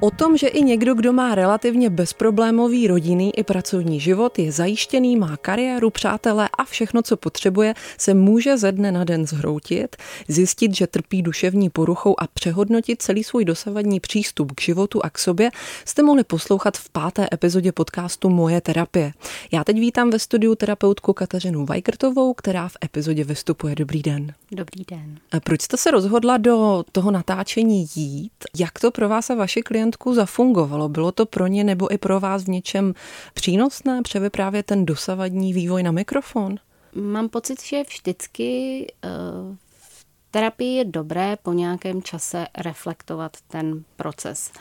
O tom, že i někdo, kdo má relativně bezproblémový rodinný i pracovní život, je zajištěný, má kariéru, přátelé a všechno, co potřebuje, se může ze dne na den zhroutit, zjistit, že trpí duševní poruchou a přehodnotit celý svůj dosavadní přístup k životu a k sobě, jste mohli poslouchat v páté epizodě podcastu Moje terapie. Já teď vítám ve studiu terapeutku Kateřinu Vajkrtovou, která v epizodě vystupuje. Dobrý den. Dobrý den. A proč jste se rozhodla do toho natáčení jít? Jak to pro vás a vaši klientku klientku zafungovalo? Bylo to pro ně nebo i pro vás v něčem přínosné převyprávět ten dosavadní vývoj na mikrofon? Mám pocit, že vždycky eh, v terapii je dobré po nějakém čase reflektovat ten proces.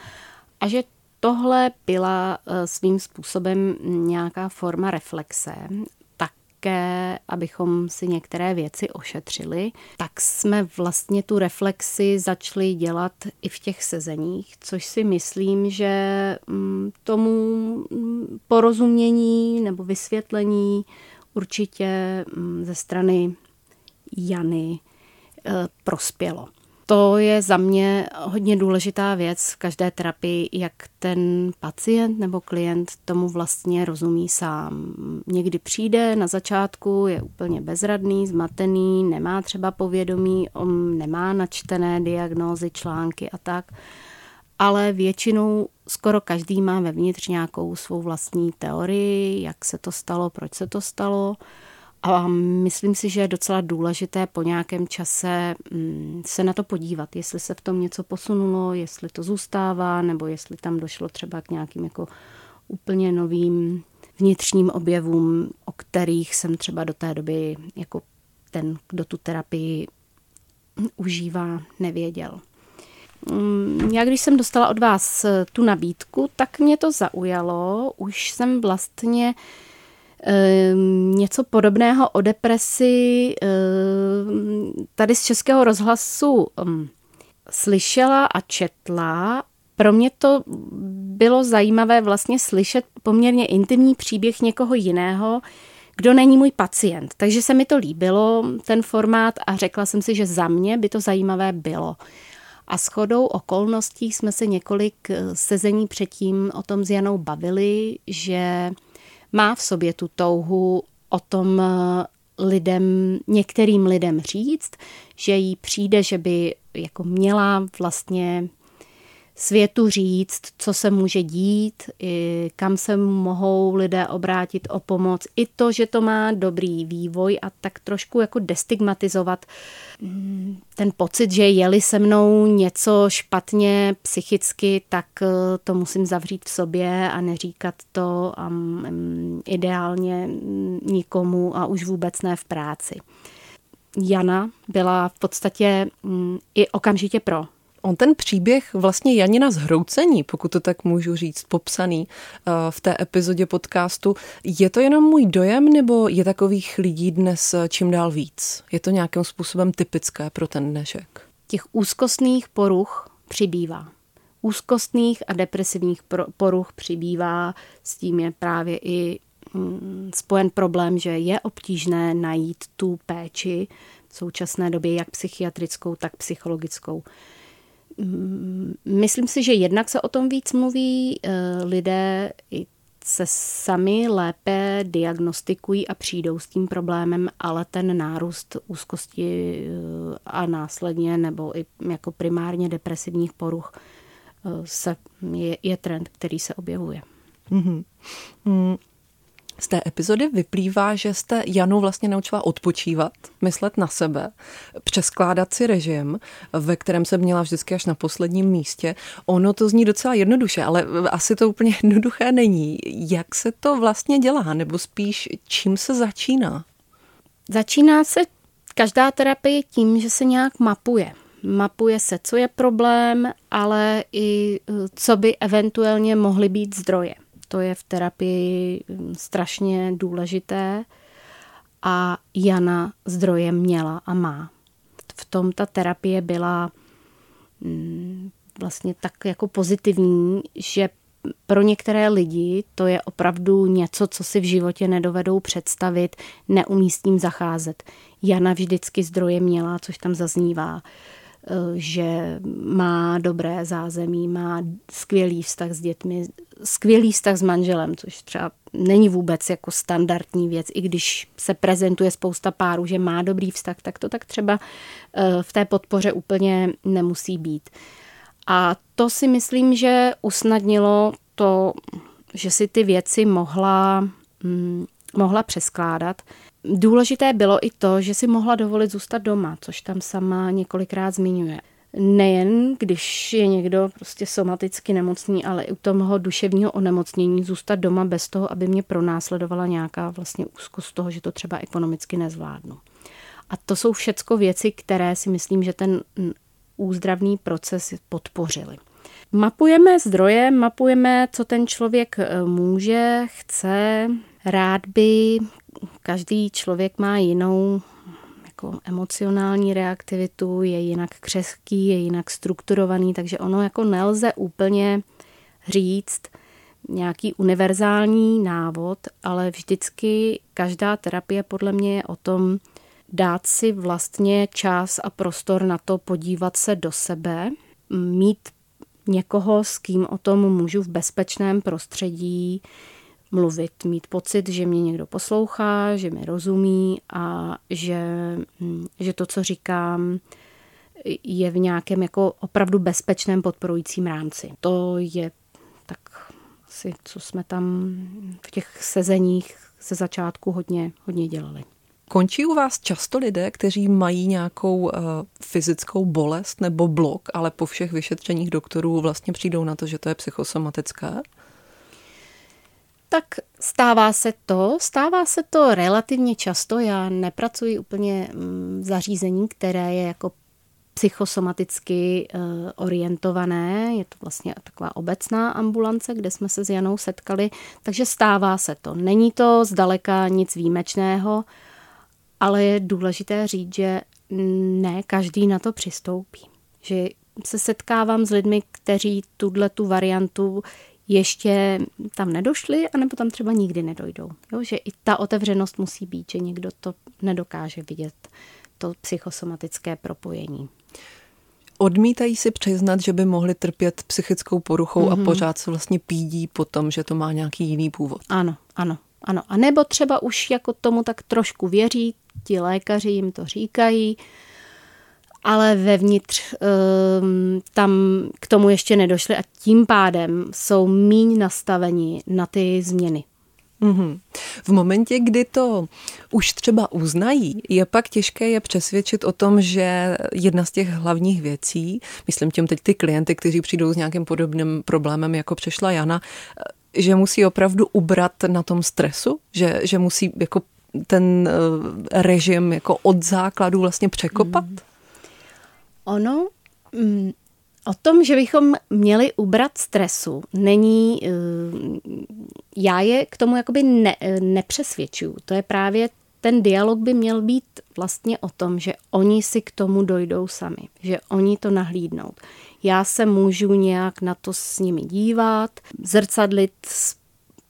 A že tohle byla eh, svým způsobem nějaká forma reflexe také, abychom si některé věci ošetřili, tak jsme vlastně tu reflexi začali dělat i v těch sezeních, což si myslím, že mm, tomu mm, porozumění nebo vysvětlení určitě mm, ze strany Jany eh, prospělo. To je za mě hodně důležitá věc v každé terapii, jak ten pacient nebo klient tomu vlastně rozumí sám. Někdy přijde na začátku, je úplně bezradný, zmatený, nemá třeba povědomí, on nemá načtené diagnózy, články a tak, ale většinou skoro každý má vevnitř nějakou svou vlastní teorii, jak se to stalo, proč se to stalo a myslím si, že je docela důležité po nějakém čase mm, se na to podívat, jestli se v tom něco posunulo, jestli to zůstává, nebo jestli tam došlo třeba k nějakým jako úplně novým vnitřním objevům, o kterých jsem třeba do té doby jako ten, kdo tu terapii užívá, nevěděl. Mm, já když jsem dostala od vás tu nabídku, tak mě to zaujalo. Už jsem vlastně něco podobného o depresi ehm, tady z Českého rozhlasu ehm, slyšela a četla. Pro mě to bylo zajímavé vlastně slyšet poměrně intimní příběh někoho jiného, kdo není můj pacient. Takže se mi to líbilo, ten formát, a řekla jsem si, že za mě by to zajímavé bylo. A s chodou okolností jsme se několik eh, sezení předtím o tom s Janou bavili, že má v sobě tu touhu o tom eh, lidem, některým lidem říct, že jí přijde, že by jako měla vlastně světu říct, co se může dít, kam se mohou lidé obrátit o pomoc. I to, že to má dobrý vývoj a tak trošku jako destigmatizovat mm, ten pocit, že je-li se mnou něco špatně psychicky, tak eh, to musím zavřít v sobě a neříkat to a mm, ideálně nikomu a už vůbec ne v práci. Jana byla v podstatě mm, i okamžitě pro On ten příběh vlastně Janina zhroucení, pokud to tak můžu říct, popsaný eh, v té epizodě podcastu, je to jenom můj dojem, nebo je takových lidí dnes eh, čím dál víc? Je to nějakým způsobem typické pro ten dnešek? Těch úzkostných poruch přibývá. Úzkostných a depresivních poruch přibývá, s tím je právě i mm, spojen problém, že je obtížné najít tu péči v současné době, jak psychiatrickou, tak psychologickou. Mm, myslím si, že jednak se o tom víc mluví, eh, lidé se sami lépe diagnostikují a přijdou s tím problémem, ale ten nárůst úzkosti eh, a následně nebo i jako primárně depresivních poruch eh, se, je, je trend, který se objevuje. Mm-hmm. Mm. Z té epizody vyplývá, že jste Janu vlastně naučila odpočívat, myslet na sebe, přeskládat si režim, ve kterém se měla vždycky až na posledním místě. Ono to zní docela jednoduše, ale asi to úplně jednoduché není. Jak se to vlastně dělá, nebo spíš čím se začíná? Začíná se každá terapie tím, že se nějak mapuje. Mapuje se, co je problém, ale i co by eventuálně mohly být zdroje. To je v terapii mm, strašně důležité a Jana zdroje měla a má. v tom ta terapie byla mm, vlastně tak jako pozitivní, že pro některé lidi to je opravdu něco, co si v životě nedovedou představit, neumí s tím zacházet. Jana vždycky zdroje měla, což tam zaznívá, že má dobré zázemí, má skvělý vztah s dětmi, skvělý vztah s manželem, což třeba není vůbec jako standardní věc, i když se prezentuje spousta párů, že má dobrý vztah, tak to tak třeba eh, v té podpoře úplně nemusí být. A to si myslím, že usnadnilo to, že si ty věci mohla, hm, mohla přeskládat. Důležité bylo i to, že si mohla dovolit zůstat doma, což tam sama několikrát zmiňuje. Nejen když je někdo prostě somaticky nemocný, ale i u toho duševního onemocnění zůstat doma bez toho, aby mě pronásledovala nějaká vlastně úzkost toho, že to třeba ekonomicky nezvládnu. A to jsou všecko věci, které si myslím, že ten úzdravný proces podpořili. Mapujeme zdroje, mapujeme, co ten člověk e, může, chce, rád by. Každý člověk má jinou jako emocionální reaktivitu, je jinak křehký, je jinak strukturovaný, takže ono jako nelze úplně říct nějaký univerzální návod, ale vždycky každá terapie podle mě je o tom dát si vlastně čas a prostor na to podívat se do sebe, mít někoho, s kým o tom můžu v bezpečném prostředí mluvit, mít pocit, že mě někdo poslouchá, že mi rozumí a že, hm, že to, co říkám, je v nějakém jako opravdu bezpečném podporujícím rámci. To je tak asi, co jsme tam v těch sezeních ze začátku hodně, hodně dělali. Končí u vás často lidé, kteří mají nějakou uh, fyzickou bolest nebo blok, ale po všech vyšetřeních doktorů vlastně přijdou na to, že to je psychosomatické? Tak stává se to, stává se to relativně často. Já nepracuji úplně mm, v zařízení, které je jako psychosomaticky uh, orientované. Je to vlastně taková obecná ambulance, kde jsme se s Janou setkali, takže stává se to. Není to zdaleka nic výjimečného ale je důležité říct, že ne každý na to přistoupí. Že se setkávám s lidmi, kteří tuhle tu variantu ještě tam nedošli, anebo tam třeba nikdy nedojdou. Jo? Že i ta otevřenost musí být, že někdo to nedokáže vidět, to psychosomatické propojení. Odmítají si přiznat, že by mohli trpět psychickou poruchou mm-hmm. a mhm. pořád se vlastně pídí po tom, že to má nějaký jiný původ. Ano, ano, ano. A nebo třeba už jako tomu tak trošku věří, ti lékaři jim to říkají, ale vevnitř um, tam k tomu ještě nedošli a tím pádem jsou míň nastaveni na ty změny. Mm-hmm. V momentě, kdy to už třeba uznají, je pak těžké je přesvědčit o tom, že jedna z těch hlavních věcí, myslím tím teď ty klienty, kteří přijdou s nějakým podobným problémem, jako přešla Jana, že musí opravdu ubrat na tom stresu, že, že musí jako ten eh, režim jako od základu vlastně překopat? Mm. Ono, mm, o tom, že bychom měli ubrat stresu, není, eh, já je k tomu jakoby ne, nepřesvědčuju. To je právě ten dialog by měl být vlastně o tom, že oni si k tomu dojdou sami, že oni to nahlídnou. Já se můžu nějak na to s nimi dívat, zrcadlit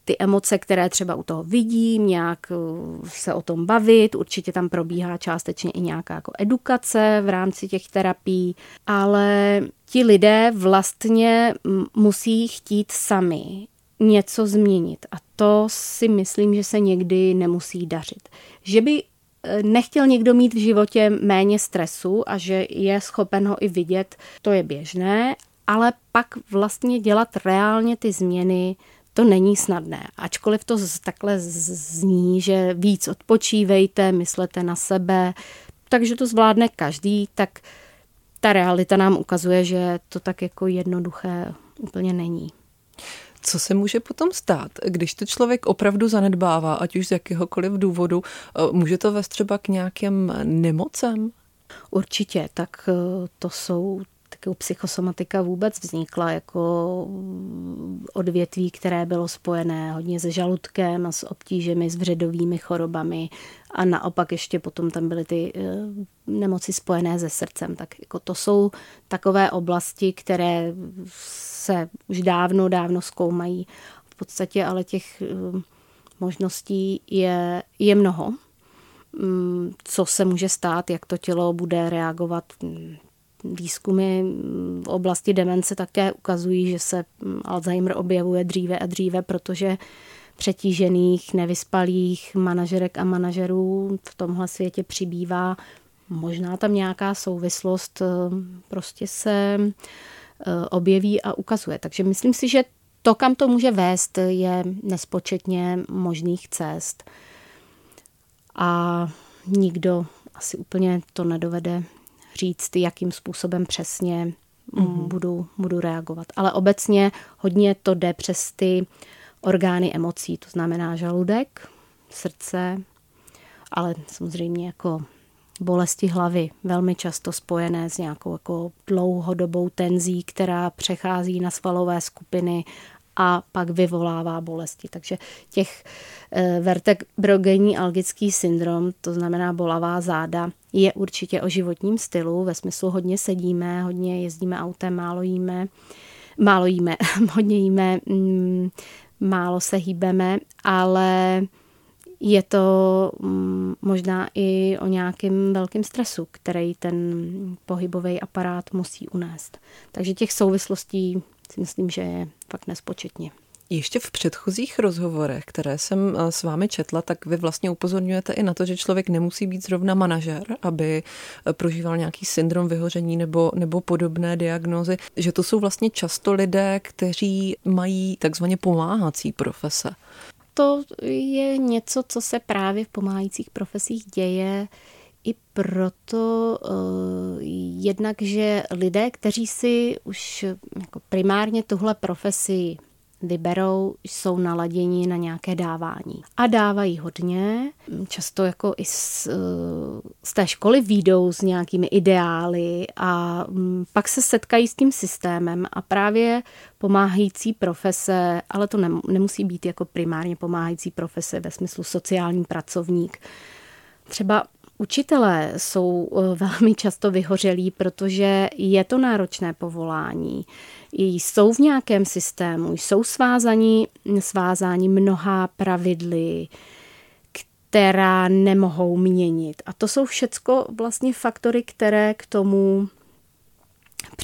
ty emoce, které třeba u toho vidím, nějak uh, se o tom bavit, určitě tam probíhá částečně i nějaká jako edukace v rámci těch terapií, ale ti lidé vlastně musí chtít sami něco změnit. A to si myslím, že se někdy nemusí dařit. Že by eh, nechtěl někdo mít v životě méně stresu a že je schopen ho i vidět, to je běžné, ale pak vlastně dělat reálně ty změny to není snadné. Ačkoliv to takhle zní, že víc odpočívejte, myslete na sebe, takže to zvládne každý, tak ta realita nám ukazuje, že to tak jako jednoduché úplně není. Co se může potom stát, když to člověk opravdu zanedbává, ať už z jakéhokoliv důvodu, eh, může to vést třeba k nějakým nemocem? Určitě, tak eh, to jsou taky psychosomatika vůbec vznikla jako odvětví, které bylo spojené hodně se žaludkem a s obtížemi, s vředovými chorobami a naopak ještě potom tam byly ty eh, nemoci spojené se srdcem. Tak jako to jsou takové oblasti, které se už dávno, dávno zkoumají. V podstatě ale těch eh, možností je, je mnoho mm, co se může stát, jak to tělo bude reagovat mm, Výzkumy v oblasti demence také ukazují, že se Alzheimer objevuje dříve a dříve, protože přetížených, nevyspalých manažerek a manažerů v tomhle světě přibývá. Možná tam nějaká souvislost eh, prostě se eh, objeví a ukazuje. Takže myslím si, že to, kam to může vést, je nespočetně možných cest. A nikdo asi úplně to nedovede říct, jakým způsobem přesně mm-hmm. budu, budu reagovat. Ale obecně hodně to jde přes ty orgány emocí, to znamená žaludek, srdce, ale samozřejmě jako bolesti hlavy, velmi často spojené s nějakou jako dlouhodobou tenzí, která přechází na svalové skupiny a pak vyvolává bolesti. Takže těch eh, vertebrogenní algický syndrom, to znamená bolavá záda, je určitě o životním stylu, ve smyslu hodně sedíme, hodně jezdíme autem, málo jíme, málo jíme, hodně jíme, mm, málo se hýbeme, ale je to mm, možná i o nějakém velkém stresu, který ten pohybový aparát musí unést. Takže těch souvislostí si myslím, že je fakt nespočetně. Ještě v předchozích rozhovorech, které jsem eh, s vámi četla, tak vy vlastně upozorňujete i na to, že člověk nemusí být zrovna manažer, aby eh, prožíval nějaký syndrom vyhoření nebo, nebo podobné diagnózy, že to jsou vlastně často lidé, kteří mají takzvaně pomáhací profese. To je něco, co se právě v pomáhajících profesích děje i proto uh, jednak, že lidé, kteří si už jako primárně tuhle profesi vyberou, jsou naladěni na nějaké dávání. A dávají hodně, často jako i z, z té školy výjdou s nějakými ideály a mm, pak se setkají s tím systémem a právě pomáhající profese, ale to nemusí být jako primárně pomáhající profese ve smyslu sociální pracovník. Třeba Učitelé jsou eh, velmi často vyhořelí, protože je to náročné povolání. Jsou v nějakém systému, jsou svázaní, svázáni mnoha pravidly, která nemohou měnit. A to jsou všecko vlastně faktory, které k tomu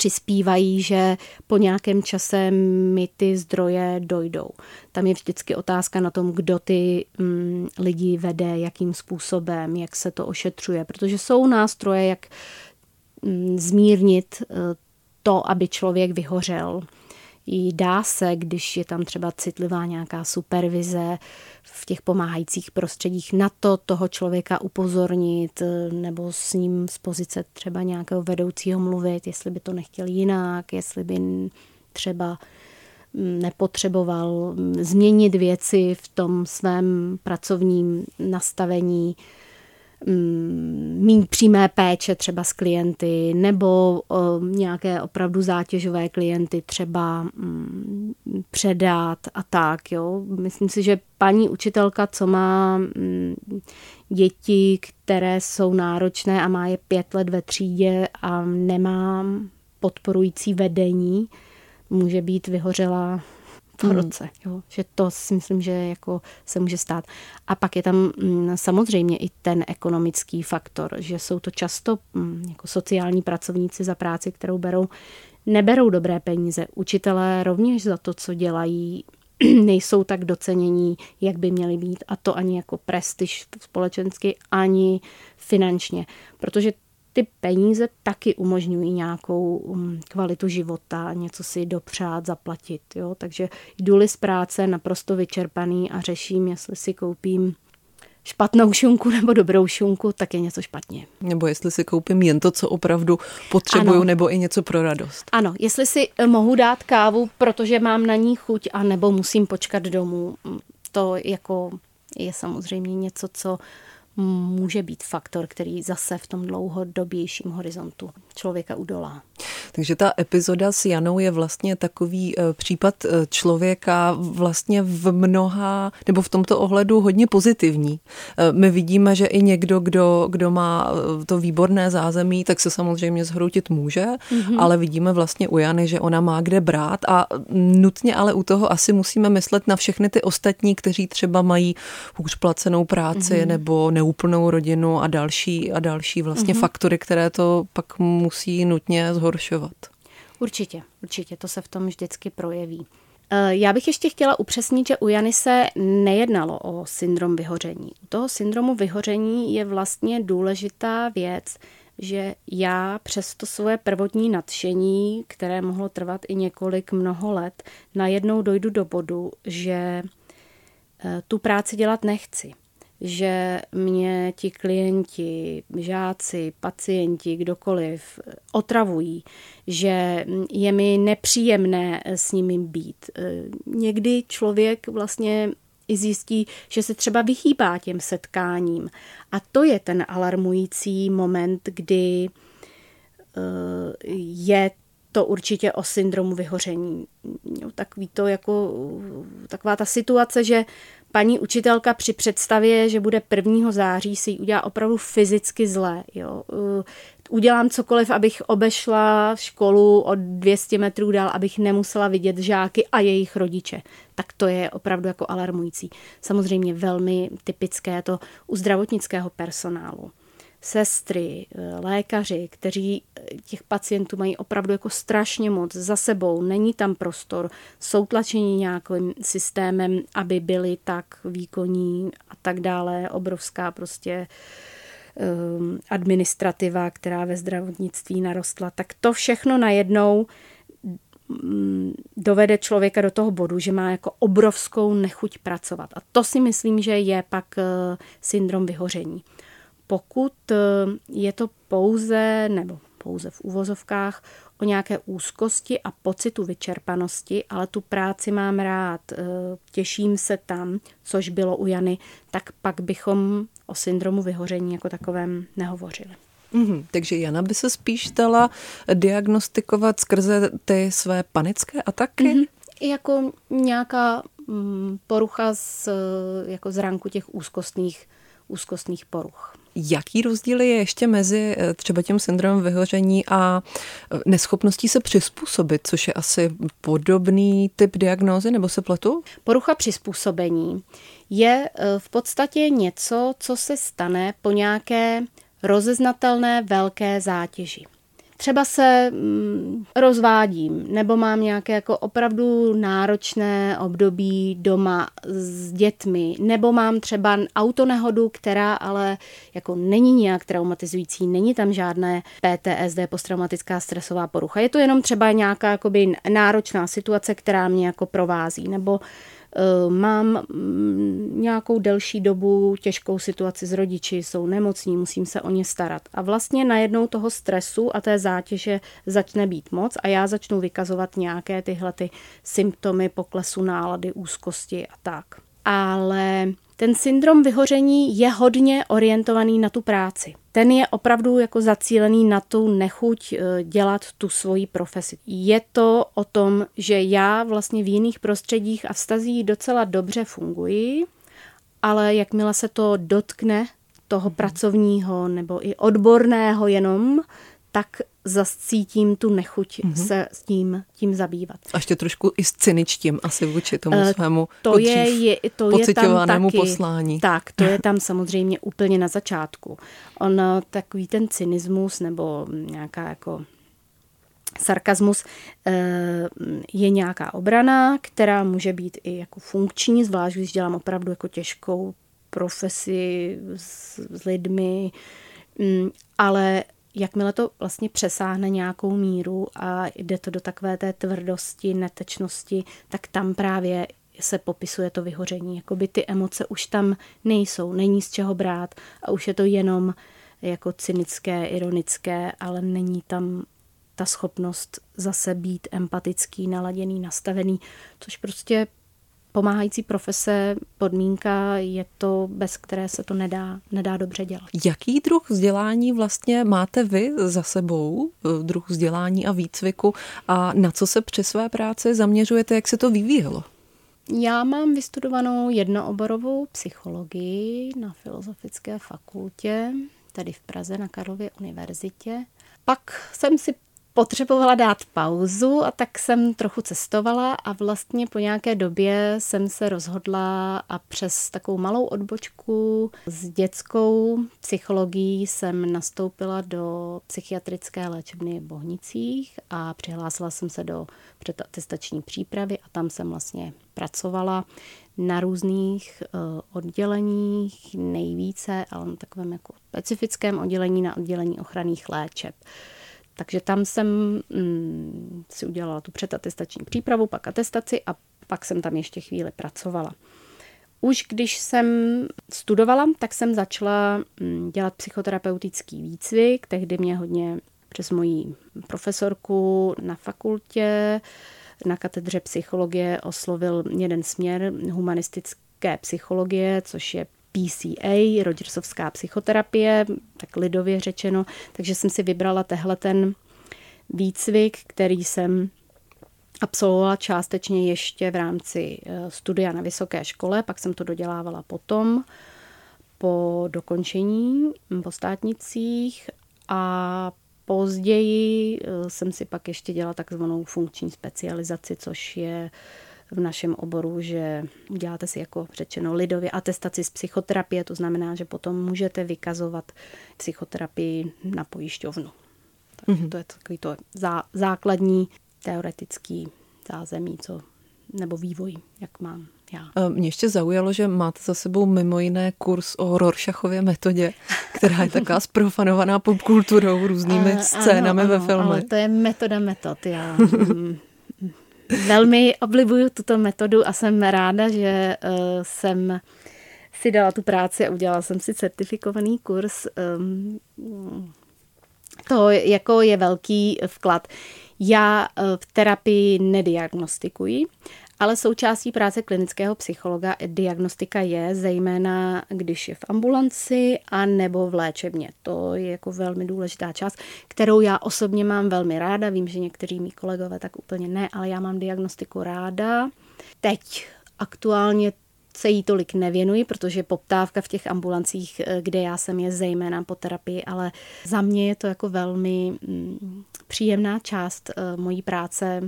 přispívají, že po nějakém čase mi ty zdroje dojdou. Tam je vždycky otázka na tom, kdo ty mm, lidi vede, jakým způsobem, jak se to ošetřuje, protože jsou nástroje, jak mm, zmírnit eh, to, aby člověk vyhořel dá se, když je tam třeba citlivá nějaká supervize v těch pomáhajících prostředích, na to toho člověka upozornit nebo s ním z pozice třeba nějakého vedoucího mluvit, jestli by to nechtěl jinak, jestli by třeba nepotřeboval změnit věci v tom svém pracovním nastavení, Mm, mít přímé péče třeba s klienty nebo nějaké opravdu zátěžové klienty třeba mm, předat a tak. Jo. Myslím si, že paní učitelka, co má mm, děti, které jsou náročné a má je pět let ve třídě a nemá podporující vedení, může být vyhořela v hmm. roce. Jo? Že to si myslím, že jako se může stát. A pak je tam mm, samozřejmě i ten ekonomický faktor, že jsou to často mm, jako sociální pracovníci za práci, kterou berou, neberou dobré peníze. Učitelé rovněž za to, co dělají, nejsou tak docenění, jak by měli být. A to ani jako prestiž společensky, ani finančně. Protože ty peníze taky umožňují nějakou um, kvalitu života, něco si dopřát, zaplatit. Jo? Takže jdu z práce naprosto vyčerpaný a řeším, jestli si koupím špatnou šunku nebo dobrou šunku, tak je něco špatně. Nebo jestli si koupím jen to, co opravdu potřebuju, ano. nebo i něco pro radost. Ano, jestli si eh, mohu dát kávu, protože mám na ní chuť, a nebo musím počkat domů. To jako je samozřejmě něco, co může být faktor, který zase v tom dlouhodobějším horizontu člověka udolá. Takže ta epizoda s Janou je vlastně takový eh, případ eh, člověka vlastně v mnoha, nebo v tomto ohledu hodně pozitivní. Eh, my vidíme, že i někdo, kdo, kdo má to výborné zázemí, tak se samozřejmě zhroutit může, mm-hmm. ale vidíme vlastně u Jany, že ona má kde brát a nutně ale u toho asi musíme myslet na všechny ty ostatní, kteří třeba mají hůř placenou práci mm-hmm. nebo neúplnou rodinu a další a další vlastně mm-hmm. faktory, které to pak musí nutně zhoršovat. Určitě, určitě, to se v tom vždycky projeví. Eh, já bych ještě chtěla upřesnit, že u Jany se nejednalo o syndrom vyhoření. U toho syndromu vyhoření je vlastně důležitá věc, že já přes to svoje prvotní nadšení, které mohlo trvat i několik mnoho let, najednou dojdu do bodu, že eh, tu práci dělat nechci že mě ti klienti, žáci, pacienti, kdokoliv otravují, že je mi nepříjemné s nimi být. Někdy člověk vlastně i zjistí, že se třeba vychýbá těm setkáním. A to je ten alarmující moment, kdy eh, je to určitě o syndromu vyhoření. Takový to jako, taková ta situace, že paní učitelka při představě, že bude 1. září, si udělá opravdu fyzicky zlé. Jo. Uh, udělám cokoliv, abych obešla školu od 200 metrů dál, abych nemusela vidět žáky a jejich rodiče. Tak to je opravdu jako alarmující. Samozřejmě velmi typické to u zdravotnického personálu sestry, eh, lékaři, kteří těch pacientů mají opravdu jako strašně moc za sebou, není tam prostor, jsou tlačeni nějakým systémem, aby byli tak výkonní a tak dále, obrovská prostě um, administrativa, která ve zdravotnictví narostla, tak to všechno najednou mm, dovede člověka do toho bodu, že má jako obrovskou nechuť pracovat. A to si myslím, že je pak eh, syndrom vyhoření. Pokud eh, je to pouze, nebo pouze v úvozovkách, o nějaké úzkosti a pocitu vyčerpanosti, ale tu práci mám rád, eh, těším se tam, což bylo u Jany, tak pak bychom o syndromu vyhoření jako takovém nehovořili. Mm-hmm. Takže Jana by se spíš dala diagnostikovat skrze ty své panické ataky? Mm-hmm. Jako nějaká mm, porucha z, jako z ranku těch úzkostných, úzkostných poruch. Jaký rozdíl je ještě mezi eh, třeba tím syndromem vyhoření a eh, neschopností se přizpůsobit, což je asi podobný typ diagnózy, nebo se pletu? Porucha přizpůsobení je eh, v podstatě něco, co se stane po nějaké rozeznatelné velké zátěži třeba se mm, rozvádím nebo mám nějaké jako opravdu náročné období doma s dětmi, nebo mám třeba autonehodu, která ale jako není nějak traumatizující, není tam žádné PTSD, posttraumatická stresová porucha. Je to jenom třeba nějaká jakoby náročná situace, která mě jako provází, nebo mám mm, nějakou delší dobu těžkou situaci s rodiči, jsou nemocní, musím se o ně starat. A vlastně najednou toho stresu a té zátěže začne být moc a já začnu vykazovat nějaké tyhle ty symptomy poklesu nálady, úzkosti a tak. Ale ten syndrom vyhoření je hodně orientovaný na tu práci. Ten je opravdu jako zacílený na tu nechuť eh, dělat tu svoji profesi. Je to o tom, že já vlastně v jiných prostředích a vztazích docela dobře funguji, ale jakmile se to dotkne toho pracovního nebo i odborného jenom, tak zascítím tu nechuť mm-hmm. se s tím, tím zabývat. A ještě trošku i cyničtím asi vůči tomu uh, svému to je, je, to je tam taky, poslání. Tak, to je tam samozřejmě úplně na začátku. On eh, takový ten cynismus nebo nějaká jako sarkazmus eh, je nějaká obrana, která může být i jako funkční, zvlášť když dělám opravdu jako těžkou profesi s, s lidmi, mm, ale jakmile to vlastně přesáhne nějakou míru a jde to do takové té tvrdosti, netečnosti, tak tam právě se popisuje to vyhoření. Jakoby ty emoce už tam nejsou, není z čeho brát a už je to jenom jako cynické, ironické, ale není tam ta schopnost zase být empatický, naladěný, nastavený, což prostě pomáhající profese, podmínka je to, bez které se to nedá, nedá dobře dělat. Jaký druh vzdělání vlastně máte vy za sebou, eh, druh vzdělání a výcviku a na co se při své práci zaměřujete, jak se to vyvíjelo? Já mám vystudovanou jednooborovou psychologii na Filozofické fakultě, tady v Praze na Karlově univerzitě. Pak jsem si potřebovala dát pauzu a tak jsem trochu cestovala a vlastně po nějaké době jsem se rozhodla a přes takovou malou odbočku s dětskou psychologií jsem nastoupila do psychiatrické léčebny v Bohnicích a přihlásila jsem se do předatestační přípravy a tam jsem vlastně pracovala na různých uh, odděleních, nejvíce, ale na takovém jako specifickém oddělení, na oddělení ochranných léčeb. Takže tam jsem mm, si udělala tu předatestační přípravu, pak atestaci a pak jsem tam ještě chvíli pracovala. Už když jsem studovala, tak jsem začala mm, dělat psychoterapeutický výcvik. Tehdy mě hodně přes moji profesorku na fakultě, na katedře psychologie oslovil jeden směr humanistické psychologie, což je PCA, Rogersovská psychoterapie, tak lidově řečeno, takže jsem si vybrala tehle ten výcvik, který jsem absolvovala částečně ještě v rámci eh, studia na vysoké škole, pak jsem to dodělávala potom po dokončení po státnicích. A později eh, jsem si pak ještě dělala takzvanou funkční specializaci, což je v našem oboru, že uděláte si jako řečeno lidově atestaci z psychoterapie, to znamená, že potom můžete vykazovat psychoterapii na pojišťovnu. Takže mm-hmm. to je takový to zá, základní teoretický zázemí, co, nebo vývoj, jak mám já. Mě ještě zaujalo, že máte za sebou mimo jiné kurz o Rorschachově metodě, která je taková sprofanovaná popkulturou, různými scénami ano, ano, ve filmech. Ale to je metoda metod. Já velmi oblibuju tuto metodu a jsem ráda, že uh, jsem si dala tu práci a udělala jsem si certifikovaný kurz. Um, to jako je velký vklad. Já uh, v terapii nediagnostikuji, ale součástí práce klinického psychologa diagnostika je, zejména když je v ambulanci a nebo v léčebně. To je jako velmi důležitá část, kterou já osobně mám velmi ráda. Vím, že někteří mý kolegové tak úplně ne, ale já mám diagnostiku ráda. Teď aktuálně se jí tolik nevěnuji, protože poptávka v těch ambulancích, eh, kde já jsem, je zejména po terapii, ale za mě je to jako velmi mm, příjemná část eh, mojí práce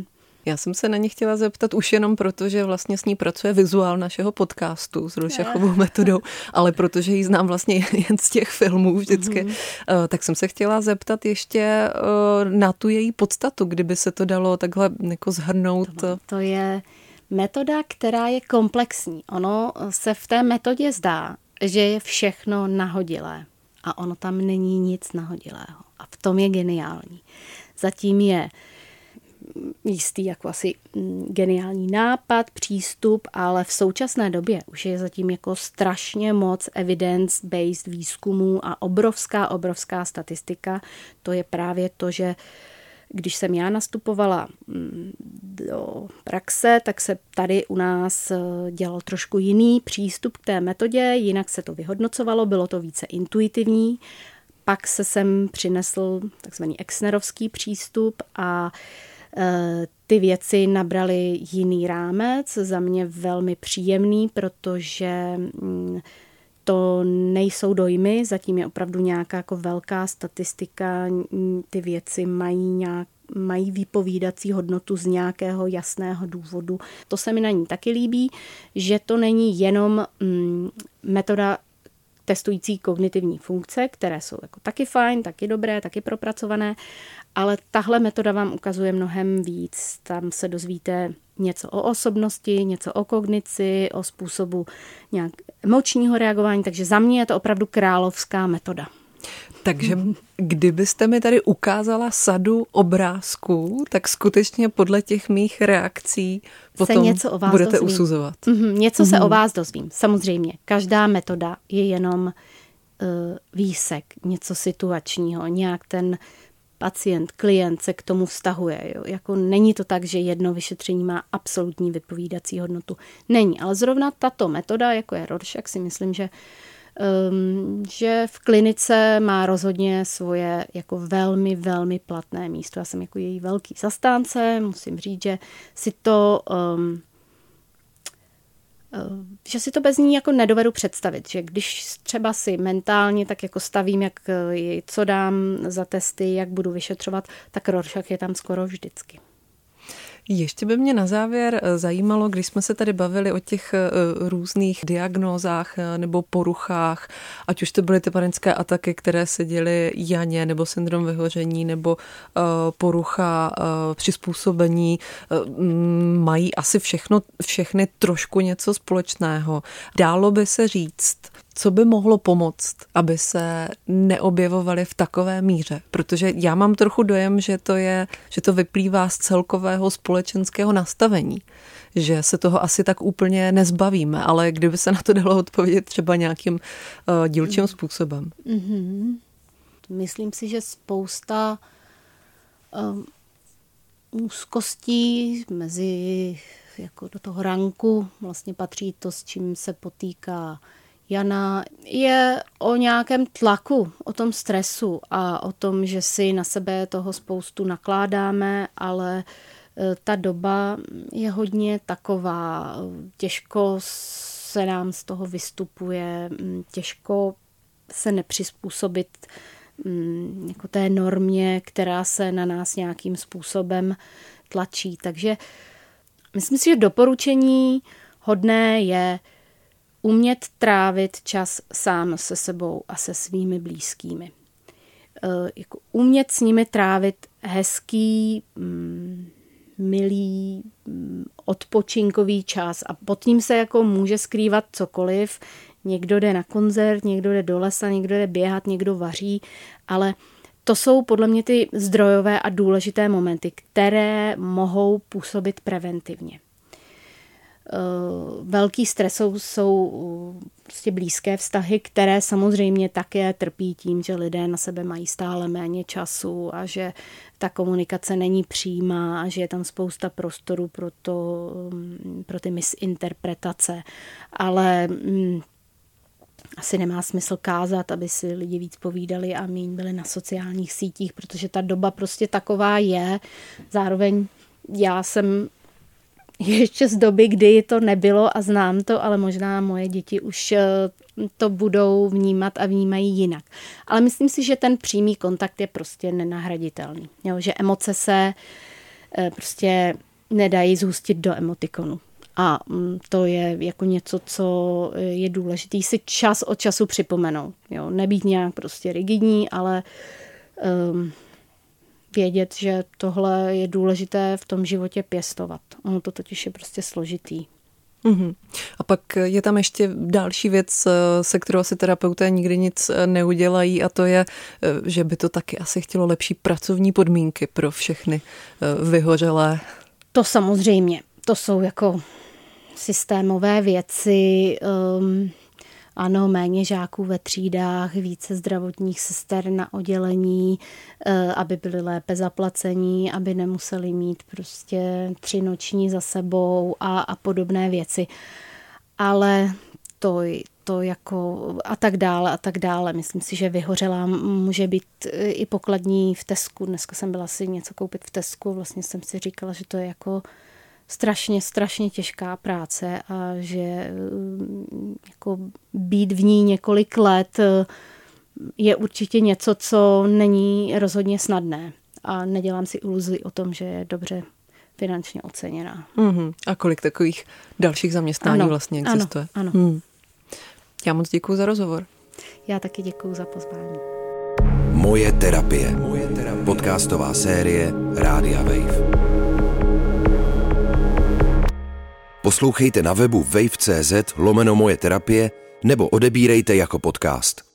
já jsem se na ně chtěla zeptat už jenom proto, že vlastně s ní pracuje vizuál našeho podcastu s Rošachovou metodou, ale protože ji znám vlastně jen z těch filmů vždycky, mm-hmm. tak jsem se chtěla zeptat ještě eh, na tu její podstatu, kdyby se to dalo takhle jako zhrnout. To, to je metoda, která je komplexní. Ono se v té metodě zdá, že je všechno nahodilé a ono tam není nic nahodilého. A v tom je geniální. Zatím je jistý jako asi mm, geniální nápad, přístup, ale v současné době už je zatím jako strašně moc evidence-based výzkumů a obrovská, obrovská statistika. To je právě to, že když jsem já nastupovala mm, do praxe, tak se tady u nás eh, dělal trošku jiný přístup k té metodě, jinak se to vyhodnocovalo, bylo to více intuitivní. Pak se sem přinesl takzvaný Exnerovský přístup a Eh, ty věci nabraly jiný rámec, za mě velmi příjemný, protože mm, to nejsou dojmy, zatím je opravdu nějaká jako velká statistika, ty věci mají nějak mají výpovídací hodnotu z nějakého jasného důvodu. To se mi na ní taky líbí, že to není jenom mm, metoda testující kognitivní funkce, které jsou jako taky fajn, taky dobré, taky propracované, ale tahle metoda vám ukazuje mnohem víc. Tam se dozvíte něco o osobnosti, něco o kognici, o způsobu nějak emočního reagování, takže za mě je to opravdu královská metoda. Takže kdybyste mi tady ukázala sadu obrázků, tak skutečně podle těch mých reakcí potom se něco o vás budete dozvím. usuzovat. Mm-hmm, něco mm-hmm. se o vás dozvím, samozřejmě. Každá metoda je jenom uh, výsek, něco situačního, nějak ten pacient, klient se k tomu vztahuje. Jo. Jako není to tak, že jedno vyšetření má absolutní vypovídací hodnotu. Není, ale zrovna tato metoda, jako je Rorschach, si myslím, že um, že v klinice má rozhodně svoje jako velmi, velmi platné místo. Já jsem jako její velký zastánce, musím říct, že si to um, že si to bez ní jako nedovedu představit, že když třeba si mentálně tak jako stavím, jak co dám za testy, jak budu vyšetřovat, tak Rorschach je tam skoro vždycky. Ještě by mě na závěr eh, zajímalo, když jsme se tady bavili o těch eh, různých diagnózách eh, nebo poruchách, ať už to byly ty panické ataky, které se děly Janě, nebo syndrom vyhoření, nebo porucha přizpůsobení, mají asi všechno, všechny trošku něco společného. Dálo by se říct, co by mohlo pomoct, aby se neobjevovaly v takové míře? Protože já mám trochu dojem, že to, je, že to vyplývá z celkového společenského nastavení, že se toho asi tak úplně nezbavíme, ale kdyby se na to dalo odpovědět třeba nějakým uh, dílčím způsobem. Mm-hmm. Myslím si, že spousta um, úzkostí mezi jako do toho ranku vlastně patří to, s čím se potýká Jana, je o nějakém tlaku, o tom stresu a o tom, že si na sebe toho spoustu nakládáme, ale e, ta doba je hodně taková, těžko se nám z toho vystupuje, těžko se nepřizpůsobit jako té normě, která se na nás nějakým způsobem tlačí. Takže myslím si, že doporučení hodné je umět trávit čas sám se sebou a se svými blízkými. E, jako umět s nimi trávit hezký, mm, milý, mm, odpočinkový čas a pod tím se jako může skrývat cokoliv. Někdo jde na koncert, někdo jde do lesa, někdo jde běhat, někdo vaří, ale to jsou podle mě ty zdrojové a důležité momenty, které mohou působit preventivně. Eh, velký stresou jsou eh, prostě blízké vztahy, které samozřejmě také trpí tím, že lidé na sebe mají stále méně času a že ta komunikace není přímá a že je tam spousta prostoru pro, to, mm, pro ty misinterpretace. Ale mm, asi nemá smysl kázat, aby si lidi víc povídali a méně byli na sociálních sítích, protože ta doba prostě taková je. Zároveň já jsem ještě z doby, kdy to nebylo a znám to, ale možná moje děti už eh, to budou vnímat a vnímají jinak. Ale myslím si, že ten přímý kontakt je prostě nenahraditelný. Jo, že emoce se eh, prostě nedají zhustit do emotikonu. A mm, to je jako něco, co eh, je důležité si čas od času připomenout. Jo, nebýt nějak prostě rigidní, ale um, vědět, že tohle je důležité v tom životě pěstovat. Ono to totiž je prostě složitý. Uhum. A pak je tam ještě další věc, eh, se kterou asi terapeuté nikdy nic eh, neudělají a to je, eh, že by to taky asi chtělo lepší pracovní podmínky pro všechny vyhořelé. To samozřejmě. To jsou jako systémové věci. Um, ano, méně žáků ve třídách, více zdravotních sester na oddělení, eh, aby byli lépe zaplacení, aby nemuseli mít prostě tři noční za sebou a, a podobné věci. Ale to, to jako a tak dále a tak dále. Myslím si, že vyhořela může být eh, i pokladní v Tesku. Dneska jsem byla si něco koupit v Tesku, vlastně jsem si říkala, že to je jako strašně, strašně těžká práce a že mm, jako být v ní několik let eh, je určitě něco, co není rozhodně snadné. A nedělám si iluzi o tom, že je dobře finančně oceněná. Mm-hmm. A kolik takových dalších zaměstnání ano, vlastně existuje? Ano, ano. Mm. Já moc děkuji za rozhovor. Já taky děkuji za pozvání. Moje terapie. Moje terapie. Podcastová série Rádia Wave. Poslouchejte na webu wave.cz lomeno moje terapie nebo odebírejte jako podcast.